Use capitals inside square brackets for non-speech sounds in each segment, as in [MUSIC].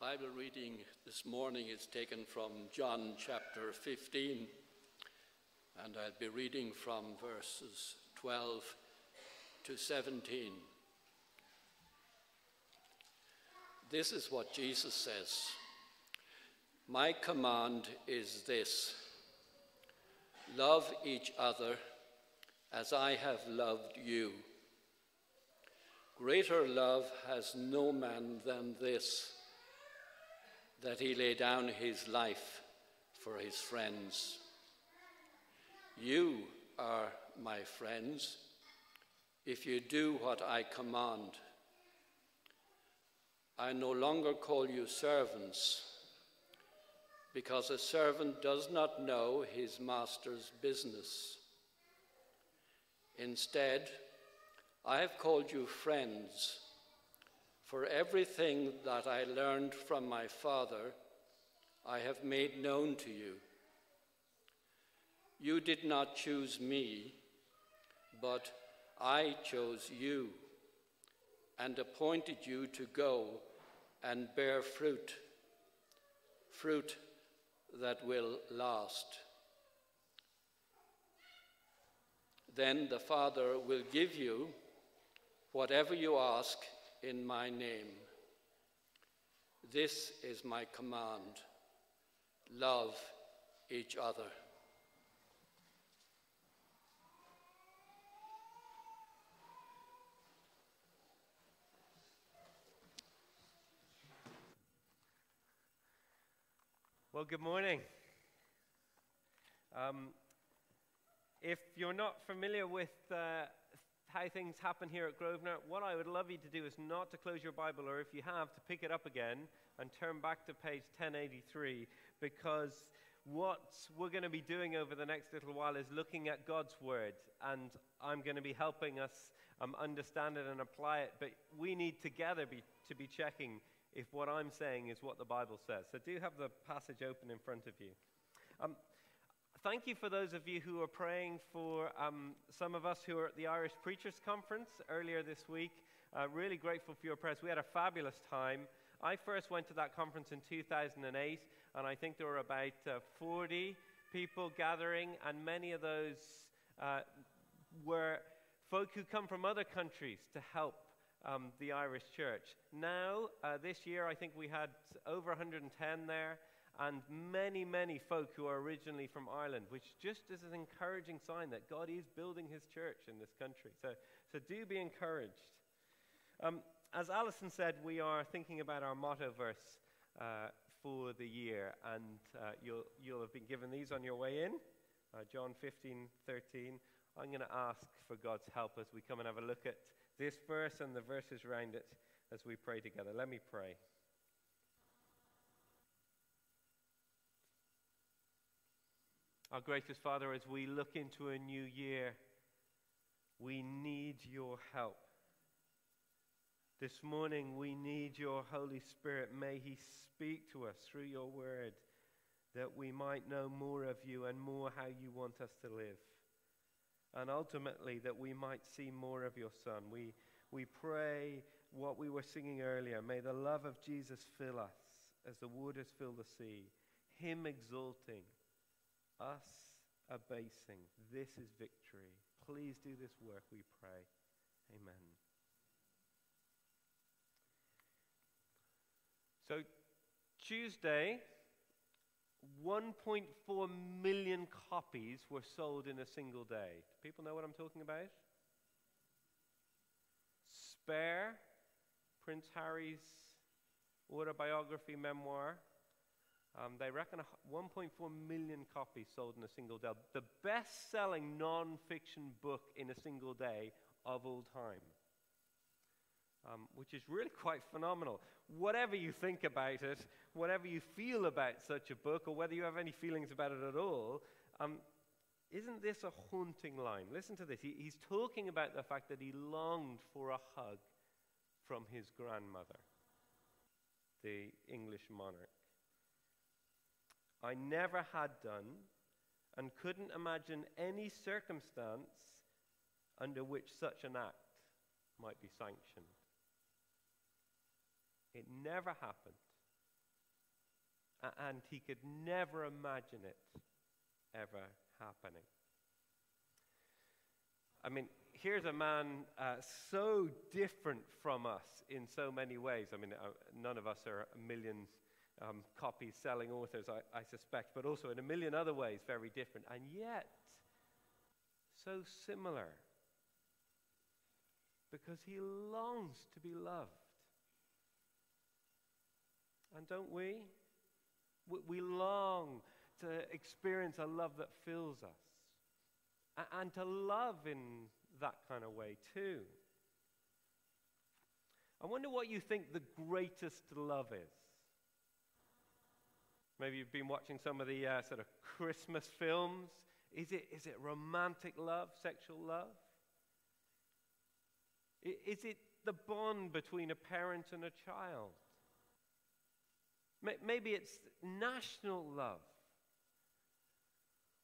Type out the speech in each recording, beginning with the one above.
Bible reading this morning is taken from John chapter 15, and I'll be reading from verses 12 to 17. This is what Jesus says My command is this love each other as I have loved you. Greater love has no man than this that he lay down his life for his friends. You are my friends if you do what I command. I no longer call you servants because a servant does not know his master's business. Instead, I have called you friends for everything that I learned from my Father, I have made known to you. You did not choose me, but I chose you and appointed you to go and bear fruit, fruit that will last. Then the Father will give you whatever you ask in my name. This is my command love each other. Well, good morning. Um, if you're not familiar with uh, how things happen here at Grosvenor, what I would love you to do is not to close your Bible, or if you have, to pick it up again and turn back to page 1083, because what we're going to be doing over the next little while is looking at God's Word, and I'm going to be helping us um, understand it and apply it, but we need together be, to be checking if what I'm saying is what the Bible says. So do have the passage open in front of you. Um, Thank you for those of you who are praying for um, some of us who are at the Irish Preachers Conference earlier this week. Uh, really grateful for your prayers. We had a fabulous time. I first went to that conference in 2008, and I think there were about uh, 40 people gathering, and many of those uh, were folk who come from other countries to help um, the Irish church. Now, uh, this year, I think we had over 110 there and many, many folk who are originally from Ireland, which just is an encouraging sign that God is building his church in this country. So, so do be encouraged. Um, as Alison said, we are thinking about our motto verse uh, for the year, and uh, you'll, you'll have been given these on your way in uh, John 15, 13. I'm going to ask for God's help as we come and have a look at this verse and the verses around it as we pray together. Let me pray. Our gracious Father, as we look into a new year, we need your help. This morning, we need your Holy Spirit. May He speak to us through your word that we might know more of you and more how you want us to live. And ultimately, that we might see more of your Son. We, we pray what we were singing earlier. May the love of Jesus fill us as the waters fill the sea, Him exalting us abasing. This is victory. Please do this work, we pray. Amen. So, Tuesday, 1.4 million copies were sold in a single day. Do people know what I'm talking about? Spare, Prince Harry's autobiography memoir, um, they reckon 1.4 million copies sold in a single day. The best selling non fiction book in a single day of all time. Um, which is really quite phenomenal. Whatever you think about it, whatever you feel about such a book, or whether you have any feelings about it at all, um, isn't this a haunting line? Listen to this. He, he's talking about the fact that he longed for a hug from his grandmother, the English monarch. I never had done and couldn't imagine any circumstance under which such an act might be sanctioned. It never happened. and he could never imagine it ever happening. I mean, here's a man uh, so different from us in so many ways. I mean, uh, none of us are a million um, copy selling authors, I, I suspect, but also in a million other ways, very different. And yet, so similar. Because he longs to be loved. And don't we? We, long to experience a love that fills us and to love in that kind of way too. I wonder what you think the greatest love is. Maybe you've been watching some of the uh, sort of Christmas films. Is it, is it romantic love, sexual love? Is it the bond between a parent and a child? Maybe it's national love.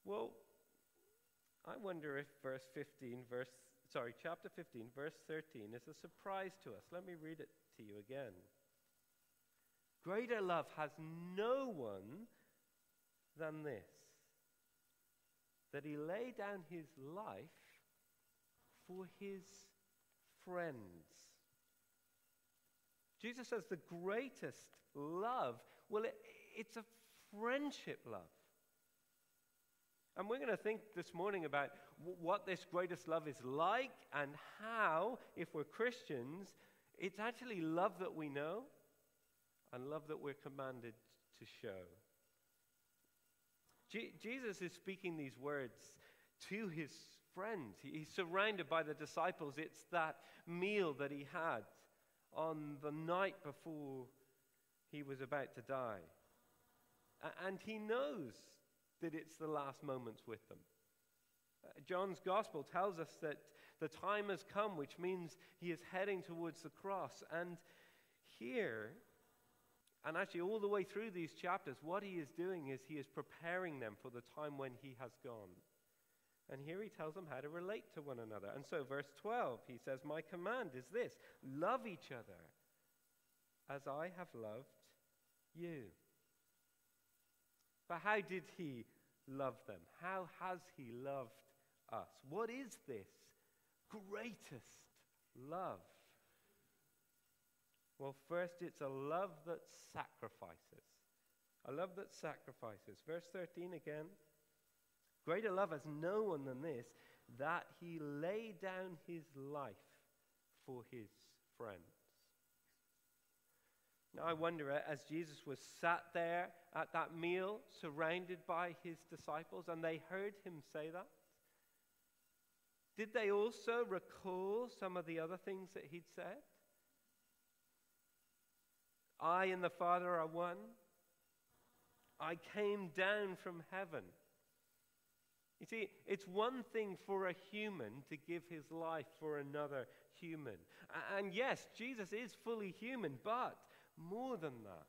Well, I wonder if verse 15, verse, sorry, chapter 15, verse 13 is a surprise to us. Let me read it to you again. Greater love has no one than this that he lay down his life for his friends. Jesus says the greatest love, well, it, it's a friendship love. And we're going to think this morning about w- what this greatest love is like and how, if we're Christians, it's actually love that we know and love that we're commanded to show. Je- Jesus is speaking these words to his friends. He- he's surrounded by the disciples. It's that meal that he had on the night before he was about to die. And he knows that it's the last moments with them. Uh, John's gospel tells us that the time has come, which means he is heading towards the cross. And here, and actually all the way through these chapters, what he is doing is he is preparing them for the time when he has gone. And here he tells them how to relate to one another. And so, verse 12, he says, My command is this love each other as I have loved you. But how did he love them? How has he loved us? What is this greatest love? Well, first, it's a love that sacrifices. A love that sacrifices. Verse 13 again. Greater love has no one than this, that he lay down his life for his friends. Now, I wonder, uh, as Jesus was sat there at that meal, surrounded by his disciples, and they heard him say that, did they also recall some of the other things that he'd said? I and the Father are one. I came down from heaven. You see, it's one thing for a human to give his life for another human. And yes, Jesus is fully human, but more than that.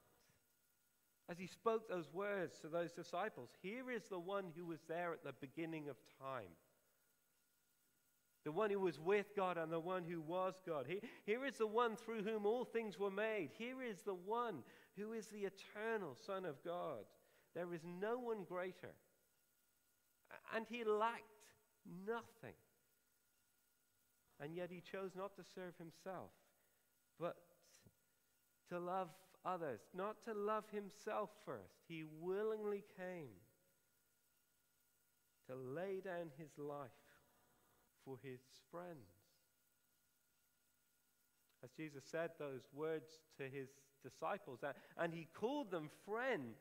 As he spoke those words to those disciples, here is the one who was there at the beginning of time. The one who was with God and the one who was God. He- Here is the one through whom all things were made. Here is the one who is the eternal Son of God. There is no one greater. And he lacked nothing. And yet he chose not to serve himself, but to love others, not to love himself first. He willingly came to lay down his life for his friends. As Jesus said those words to his disciples, and he called them friends,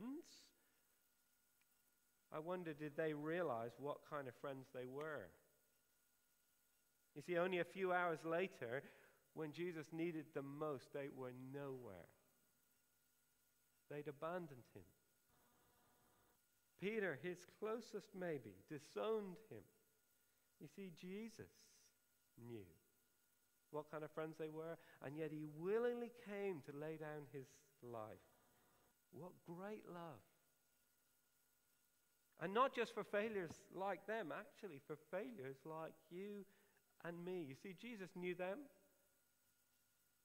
I wonder did they realize what kind of friends they were? You see, only a few hours later, when Jesus needed them most, they were nowhere. They'd abandoned him. Peter, his closest maybe, disowned him. You see, Jesus knew what kind of friends they were, and yet he willingly came to lay down his life. What great love. And not just for failures like them, actually, for failures like you and me. You see, Jesus knew them.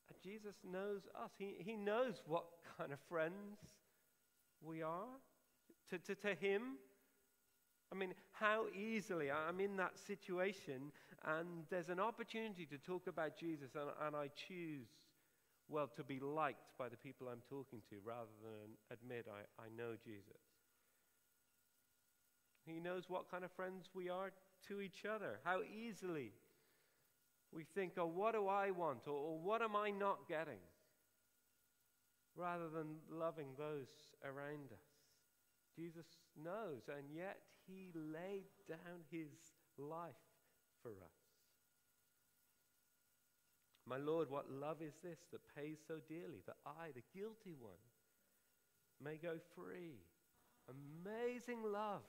And Jesus knows us. He, he knows what kind of friends we are to, to, to Him? I mean, how easily I'm in that situation and there's an opportunity to talk about Jesus and, and I choose, well, to be liked by the people I'm talking to rather than admit I, I know Jesus. He knows what kind of friends we are to each other, how easily we think, oh, what do I want? Or, or what am I not getting? Rather than loving those around us. Jesus knows, and yet he laid down his life for us. My Lord, what love is this that pays so dearly that I, the guilty one, may go free? Amazing love.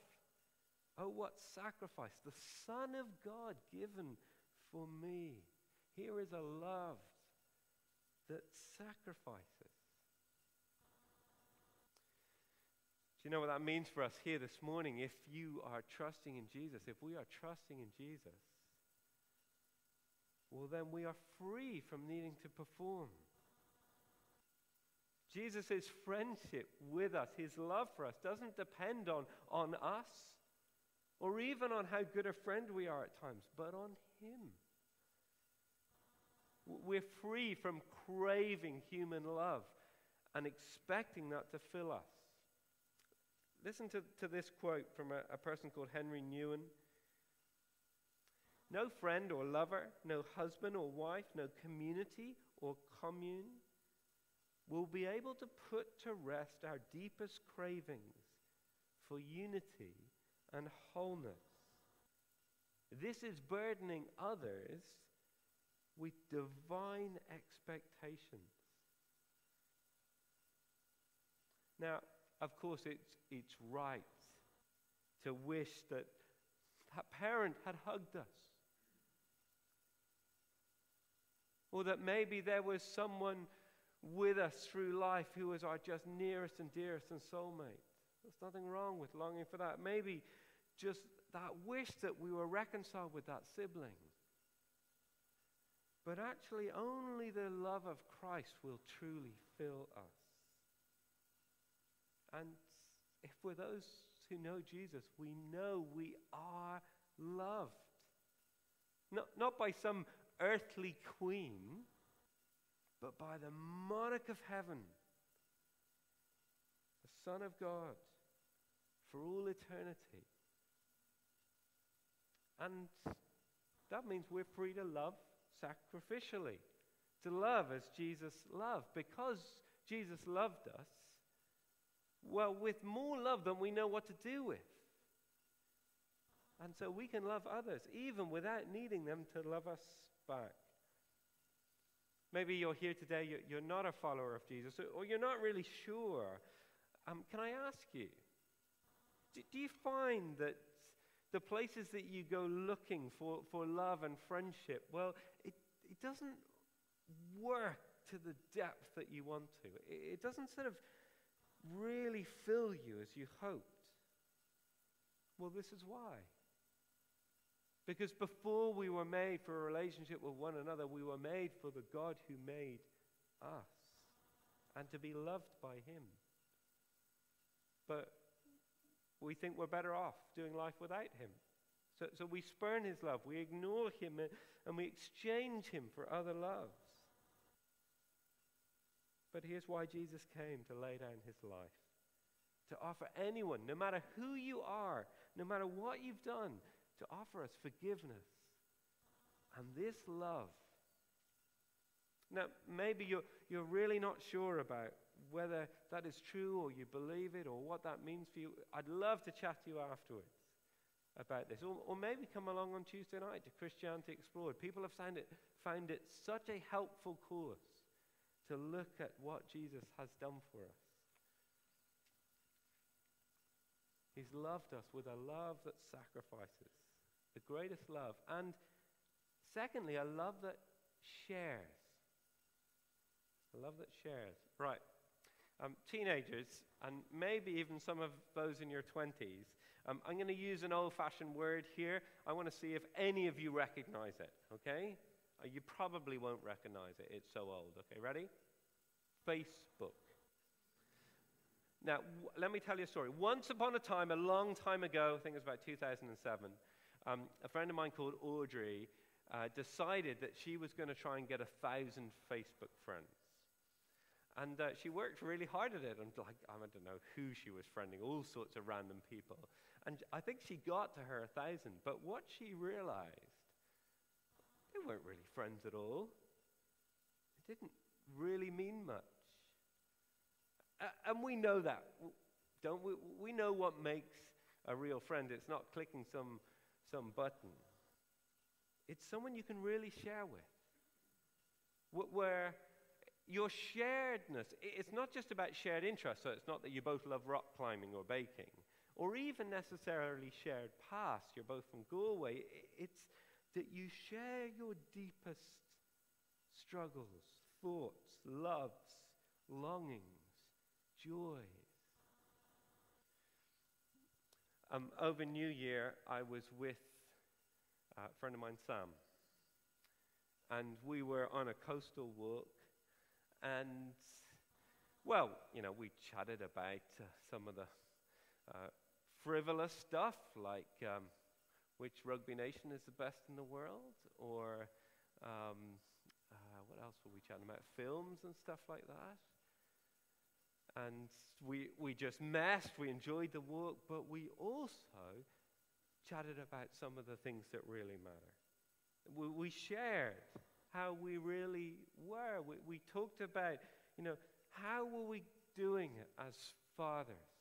Oh, what sacrifice. The Son of God given for me. Here is a love that sacrifices. Do you know what that means for us here this morning? If you are trusting in Jesus, if we are trusting in Jesus, well, then we are free from needing to perform. Jesus' friendship with us, his love for us, doesn't depend on, on us or even on how good a friend we are at times, but on him. We're free from craving human love and expecting that to fill us. Listen to, to this quote from a, a person called Henry Nouwen. No friend or lover, no husband or wife, no community or commune will be able to put to rest our deepest cravings for unity and wholeness. This is burdening others with divine expectations. Now, of course, it's, it's right to wish that that parent had hugged us. Or that maybe there was someone with us through life who was our just nearest and dearest and soulmate. There's nothing wrong with longing for that. Maybe just that wish that we were reconciled with that sibling. But actually, only the love of Christ will truly fill us. And if we're those who know Jesus, we know we are loved. Not, not by some earthly queen, but by the monarch of heaven, the Son of God, for all eternity. And that means we're free to love sacrificially, to love as Jesus loved. Because Jesus loved us, well, with more love than we know what to do with. And so we can love others even without needing them to love us back. Maybe you're here today, you're not a follower of Jesus, or you're not really sure. Um, can I ask you, do you find that the places that you go looking for, for love and friendship, well, it, it doesn't work to the depth that you want to. It, it doesn't sort of really fill you as you hoped. Well, this is why. Because before we were made for a relationship with one another, we were made for the God who made us and to be loved by Him. But we think we're better off doing life without Him. So, so we spurn His love, we ignore Him, and, and we exchange Him for other loves. But here's why Jesus came to lay down his life to offer anyone, no matter who you are, no matter what you've done, to offer us forgiveness and this love. Now, maybe you're, you're really not sure about whether that is true or you believe it or what that means for you. I'd love to chat to you afterwards about this. Or, or maybe come along on Tuesday night to Christianity Explored. People have found it, found it such a helpful course to look at what Jesus has done for us. He's loved us with a love that sacrifices, the greatest love. And secondly, a love that shares. A love that shares. Right. Um, teenagers, and maybe even some of those in your 20s, um, I'm going to use an old fashioned word here. I want to see if any of you recognize it, okay? Uh, you probably won't recognize it, it's so old. Okay, ready? Facebook. Now, w- let me tell you a story. Once upon a time, a long time ago, I think it was about 2007, um, a friend of mine called Audrey uh, decided that she was going to try and get a thousand Facebook friends. And uh, she worked really hard at it. And like, I don't know who she was friending, all sorts of random people. And I think she got to her a thousand. But what she realized, they weren't really friends at all. It didn't really mean much. And we know that, don't we? We know what makes a real friend. It's not clicking some, some button. It's someone you can really share with. Where your sharedness, it's not just about shared interests, so it's not that you both love rock climbing or baking, or even necessarily shared past, you're both from Galway. It's that you share your deepest struggles, thoughts, loves, longings, joys. Um, over New Year, I was with a friend of mine, Sam, and we were on a coastal walk and, well, you know, we chatted about uh, some of the uh, frivolous stuff, like um, which rugby nation is the best in the world, or um, uh, what else were we chatting about? Films and stuff like that. And we, we just messed, we enjoyed the walk, but we also chatted about some of the things that really matter. We, we shared how we really were. We, we talked about, you know, how were we doing as fathers?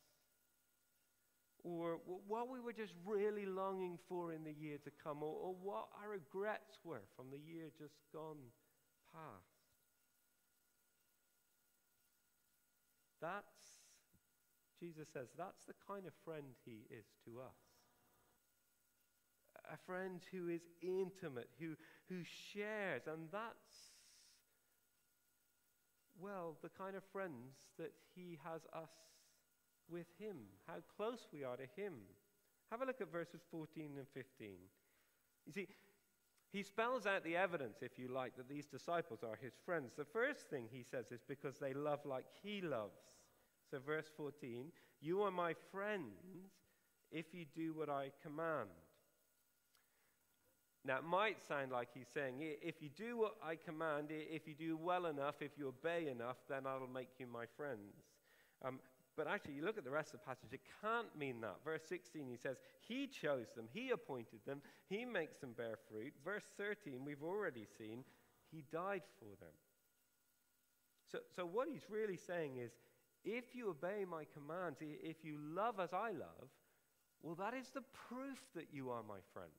Or what we were just really longing for in the year to come, or, or what our regrets were from the year just gone past. That's, Jesus says, that's the kind of friend he is to us a friend who is intimate, who, who shares. And that's, well, the kind of friends that he has us with him, how close we are to him. Have a look at verses 14 and 15. You see, he spells out the evidence, if you like, that these disciples are his friends. The first thing he says is because they love like he loves. So, verse 14, you are my friends if you do what I command. Now, it might sound like he's saying, if you do what I command, if you do well enough, if you obey enough, then I'll make you my friends. Um, but actually, you look at the rest of the passage, it can't mean that. Verse 16, he says, He chose them, He appointed them, He makes them bear fruit. Verse 13, we've already seen, He died for them. So, so what he's really saying is, if you obey my commands, if you love as I love, well, that is the proof that you are my friends.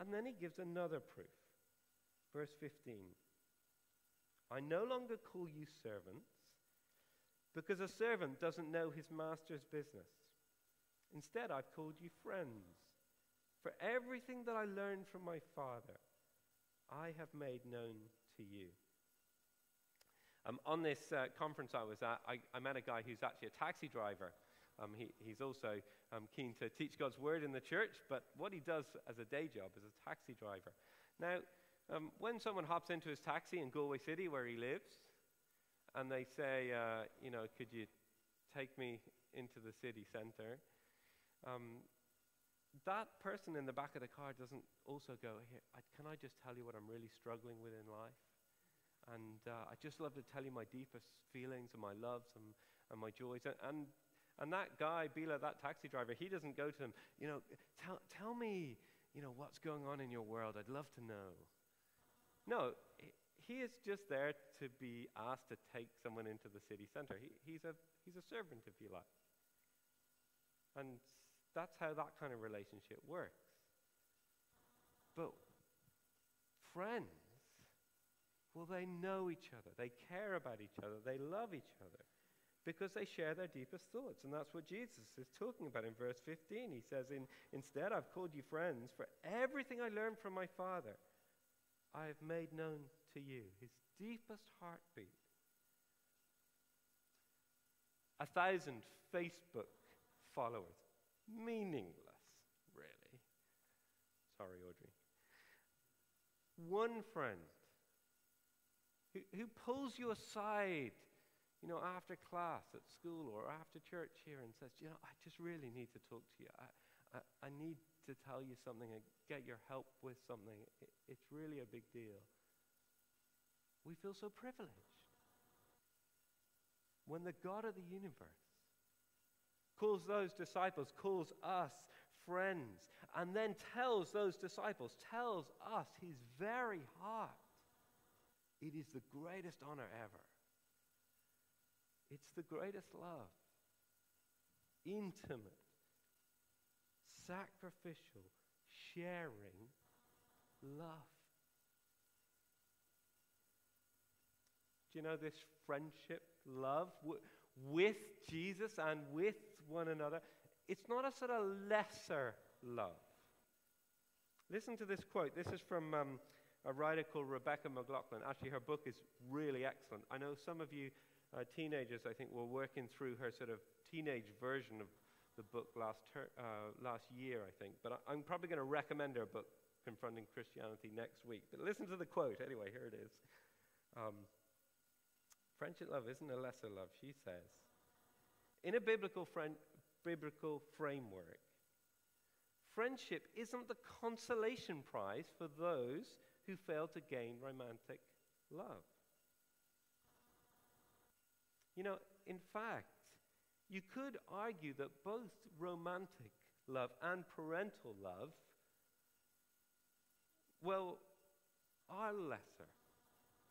And then he gives another proof. Verse 15 I no longer call you servants, because a servant doesn't know his master's business. Instead, I've called you friends. For everything that I learned from my Father, I have made known to you. Um, on this uh, conference I was at, I, I met a guy who's actually a taxi driver. Um, he, he's also um, keen to teach God's word in the church, but what he does as a day job is a taxi driver. Now, um, when someone hops into his taxi in Galway City, where he lives, and they say, uh, you know, could you take me into the city center? Um, that person in the back of the car doesn't also go, Here, I, can I just tell you what I'm really struggling with in life? And uh, I just love to tell you my deepest feelings and my loves and, and my joys. And, and and that guy, Bila, that taxi driver, he doesn't go to them, you know, tell, tell me, you know, what's going on in your world. I'd love to know. No, he is just there to be asked to take someone into the city center. He, he's, a, he's a servant, if you like. And that's how that kind of relationship works. But friends, well, they know each other. They care about each other. They love each other because they share their deepest thoughts. And that's what Jesus is talking about in verse 15. He says, in, Instead, I've called you friends, for everything I learned from my Father, I have made known to you, his deepest heartbeat. A thousand Facebook followers. Meaningless, really. Sorry, Audrey. One friend who, who pulls you aside you know, after class at school or after church here and says, you know, I just really need to talk to you. I, I, I need to tell you something and get your help with something. It, it's really a big deal. We feel so privileged. When the God of the universe calls those disciples, calls us friends, and then tells those disciples, tells us his very heart, it is the greatest honor ever. It's the greatest love. Intimate, sacrificial, sharing love. Do you know this friendship, love w- with Jesus and with one another? It's not a sort of lesser love. Listen to this quote. This is from um, a writer called Rebecca McLaughlin. Actually, her book is really excellent. I know some of you uh, teenagers, I think, were working through her sort of teenage version of the book last, ter- uh, last year, I think. But I- am probably going to recommend her book, Confronting Christianity, next week. But listen to the quote. Anyway, here it is. Um, Friendship love isn't a lesser love, she says. In a biblical, friend, biblical framework, friendship isn't the consolation prize for those who fail to gain romantic love. You know, in fact, you could argue that both romantic love and parental love, well, are lesser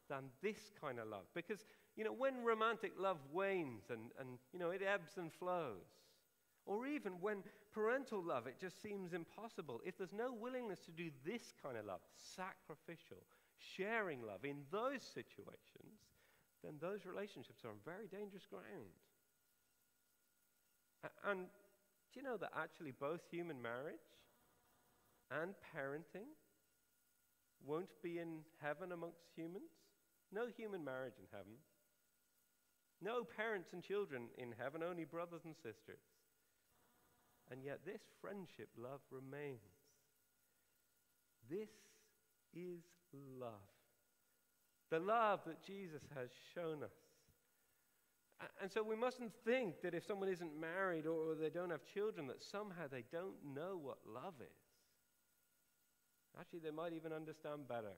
than this kind of love. Because, you know, when romantic love wanes and, and you know, it ebbs and flows, or even when parental love, it just seems impossible. If there's no willingness to do this kind of love, sacrificial, sharing love in those situations, then those relationships are on very dangerous ground. And do you know that actually both human marriage and parenting won't be in heaven amongst humans? No human marriage in heaven. No parents and children in heaven, only brothers and sisters. And yet, this friendship love remains. This is love. The love that Jesus has shown us. And so we mustn't think that if someone isn't married or they don't have children, that somehow they don't know what love is. Actually, they might even understand better.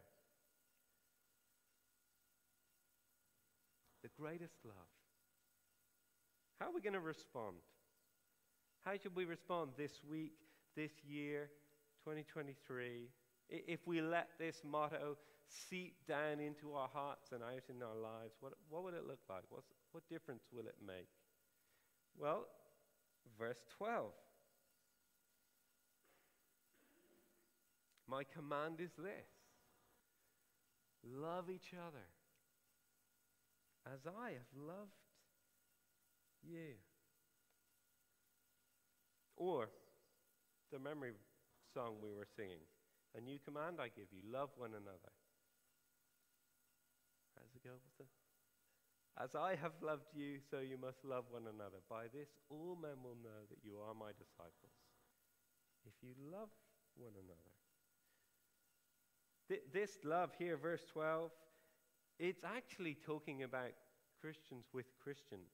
Greatest love. How are we going to respond? How should we respond this week, this year, 2023? If we let this motto seep down into our hearts and out in our lives, what, what would it look like? What's, what difference will it make? Well, verse 12. My command is this love each other as I have loved you. Or the memory song we were singing. A new command I give you love one another. How's it go? As I have loved you, so you must love one another. By this, all men will know that you are my disciples. If you love one another. Th- this love here, verse 12, it's actually talking about Christians with Christians.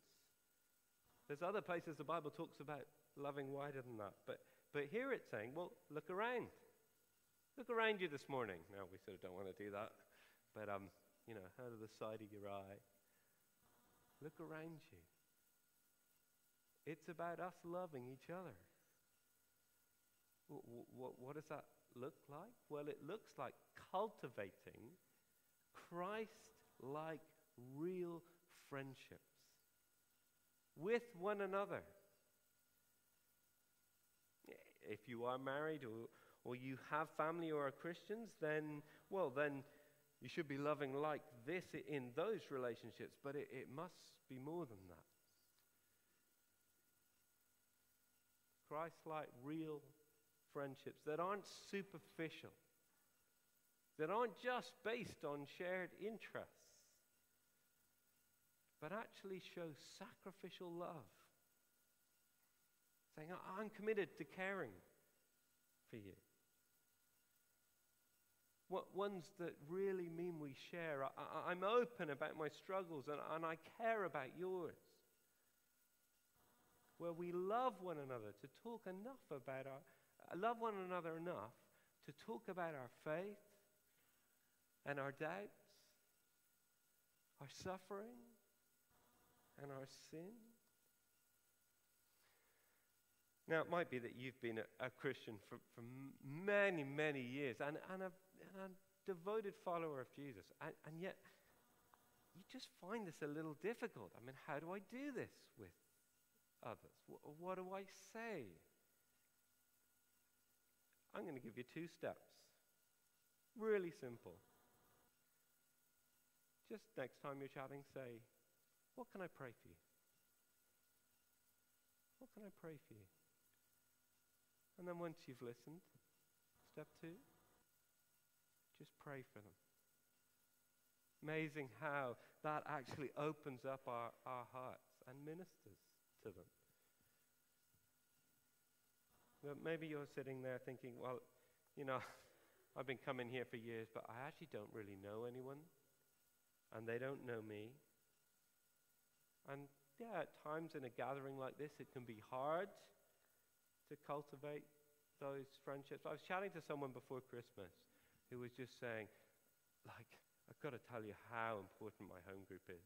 There's other places the Bible talks about loving wider than that. But, but here it's saying, well, look around. Look around you this morning. Now, we sort of don't want to do that. But, um, you know, out of the side of your eye, look around you. It's about us loving each other. What, what, what does that look like? Well, it looks like cultivating Christ like real friendships with one another. If you are married or, or you have family or are Christians, then, well, then you should be loving like this in those relationships, but it, it must be more than that. Christ like real friendships that aren't superficial, that aren't just based on shared interests, but actually show sacrificial love. Saying, I'm committed to caring for you. what ones that really mean we share. I, am open about my struggles and, and I care about yours. Where we love one another to talk enough about our, love one another enough to talk about our faith and our doubts, our suffering, and our sin. Now, it might be that you've been a, a Christian for, for many, many years and, and, a, and a devoted follower of Jesus, and, and yet you just find this a little difficult. I mean, how do I do this with others? What, what do I say? I'm going to give you two steps. Really simple. Just next time you're chatting, say, What can I pray for you? What can I pray for you? And then once you've listened, step two, just pray for them. Amazing how that actually opens up our, our hearts and ministers to them. But maybe you're sitting there thinking, well, you know, [LAUGHS] I've been coming here for years, but I actually don't really know anyone, and they don't know me. And yeah, at times in a gathering like this, it can be hard to cultivate those friendships. I was chatting to someone before Christmas who was just saying, like, I've got to tell you how important my home group is.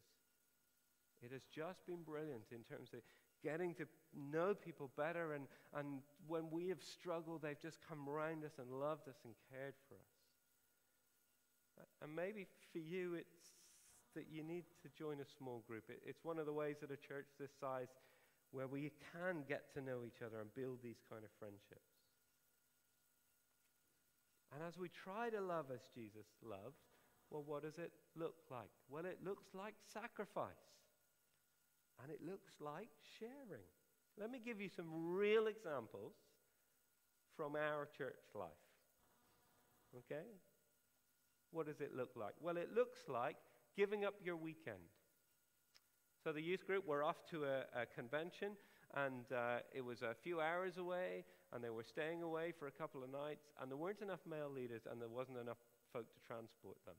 It has just been brilliant in terms of getting to know people better, and, and when we have struggled, they've just come around us and loved us and cared for us. And maybe for you, it's that you need to join a small group. It, it's one of the ways that a church this size where we can get to know each other and build these kind of friendships. And as we try to love as Jesus loved, well, what does it look like? Well, it looks like sacrifice. And it looks like sharing. Let me give you some real examples from our church life. Okay? What does it look like? Well, it looks like giving up your weekend. So the youth group were off to a, a convention, and uh, it was a few hours away, and they were staying away for a couple of nights, and there weren't enough male leaders, and there wasn't enough folk to transport them.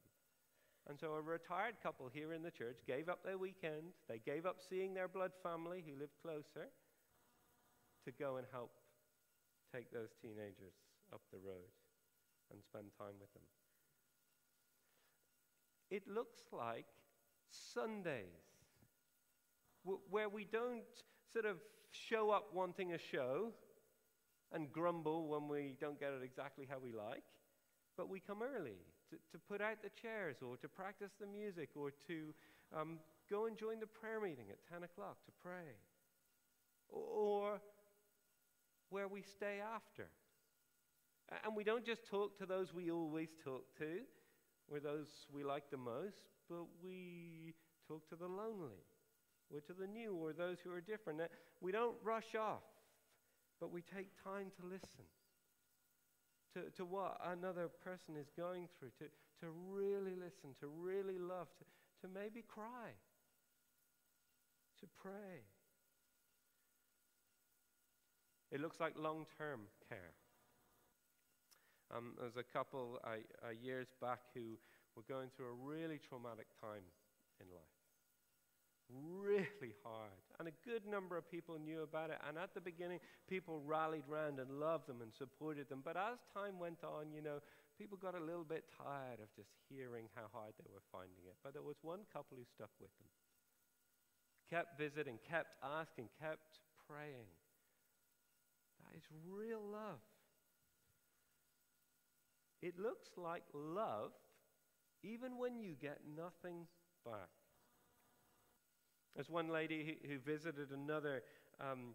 And so a retired couple here in the church gave up their weekend. They gave up seeing their blood family who lived closer to go and help take those teenagers up the road and spend time with them. It looks like Sundays where we don't sort of show up wanting a show and grumble when we don't get it exactly how we like, but we come early to, to put out the chairs or to practice the music or to um, go and join the prayer meeting at 10 o'clock to pray. Or where we stay after. And we don't just talk to those we always talk to, or those we like the most, but we talk to the lonely or to the new or those who are different. We don't rush off, but we take time to listen to, to what another person is going through, to, to really listen, to really love, to, to maybe cry, to pray. It looks like long term care. Um, there's a couple uh, uh, years back who were going through a really traumatic time in life really hard. And a good number of people knew about it. And at the beginning, people rallied round and loved them and supported them. But as time went on, you know, people got a little bit tired of just hearing how hard they were finding it. But there was one couple who stuck with them, kept visiting, kept asking, kept praying. That is real love. It looks like love even when you get nothing back. There's one lady who, visited another um,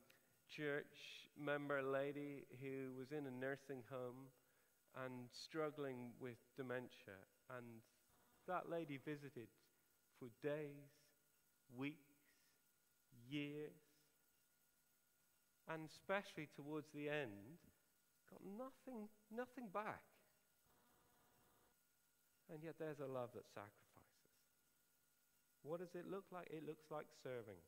church member lady who was in a nursing home and struggling with dementia. And that lady visited for days, weeks, years, and especially towards the end, got nothing, nothing back. And yet there's a love that sacrifices. What does it look like? It looks like serving.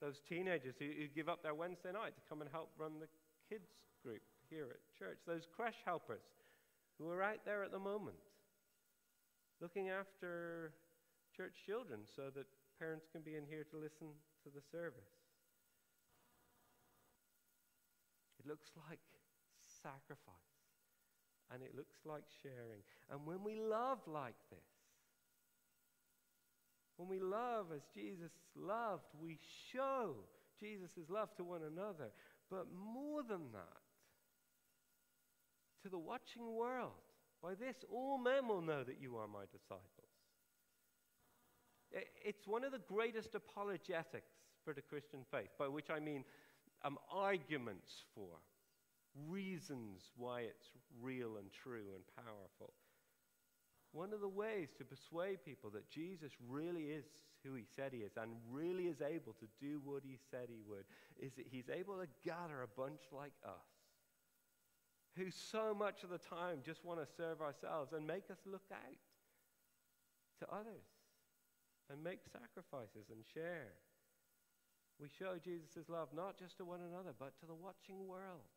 Those teenagers who, who give up their Wednesday night to come and help run the kids group here at church. Those crash helpers who are out there at the moment looking after church children so that parents can be in here to listen to the service. It looks like sacrifice and it looks like sharing. And when we love like this, when we love as Jesus loved, we show Jesus' love to one another. But more than that, to the watching world. By this, all men will know that you are my disciples. It's one of the greatest apologetics for the Christian faith, by which I mean um, arguments for, reasons why it's real and true and powerful. One of the ways to persuade people that Jesus really is who he said he is and really is able to do what he said he would is that he's able to gather a bunch like us who so much of the time just want to serve ourselves and make us look out to others and make sacrifices and share. We show Jesus' love not just to one another, but to the watching world.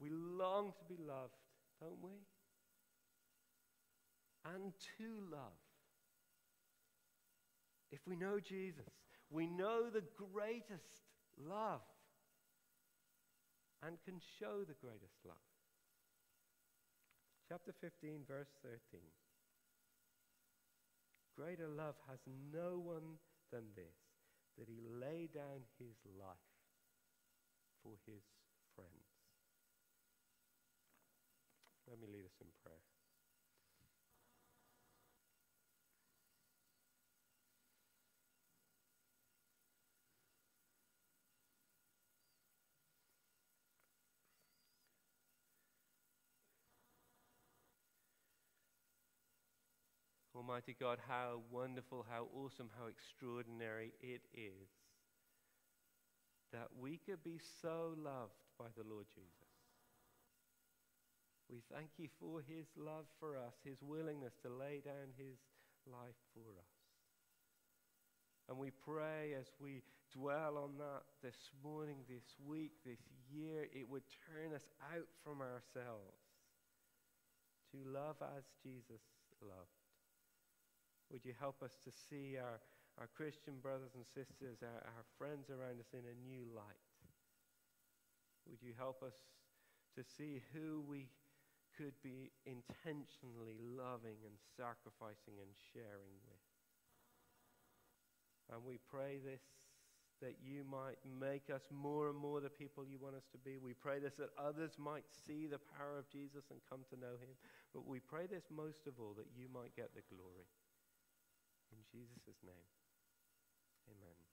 We long to be loved, don't we? And to love. If we know Jesus, we know the greatest love and can show the greatest love. Chapter 15, verse 13. Greater love has no one than this, that he lay down his life for his friends. Let me lead us in prayer. Almighty God, how wonderful, how awesome, how extraordinary it is that we could be so loved by the Lord Jesus. We thank you for his love for us, his willingness to lay down his life for us. And we pray as we dwell on that this morning, this week, this year, it would turn us out from ourselves to love as Jesus loved. Would you help us to see our, our Christian brothers and sisters, our, our friends around us in a new light? Would you help us to see who we could be intentionally loving and sacrificing and sharing with? And we pray this that you might make us more and more the people you want us to be. We pray this that others might see the power of Jesus and come to know him. But we pray this most of all that you might get the glory. In Jesus' name, amen.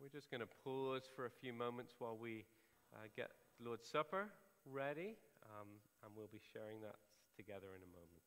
We're just going to pause for a few moments while we uh, get Lord's Supper ready, um, and we'll be sharing that together in a moment.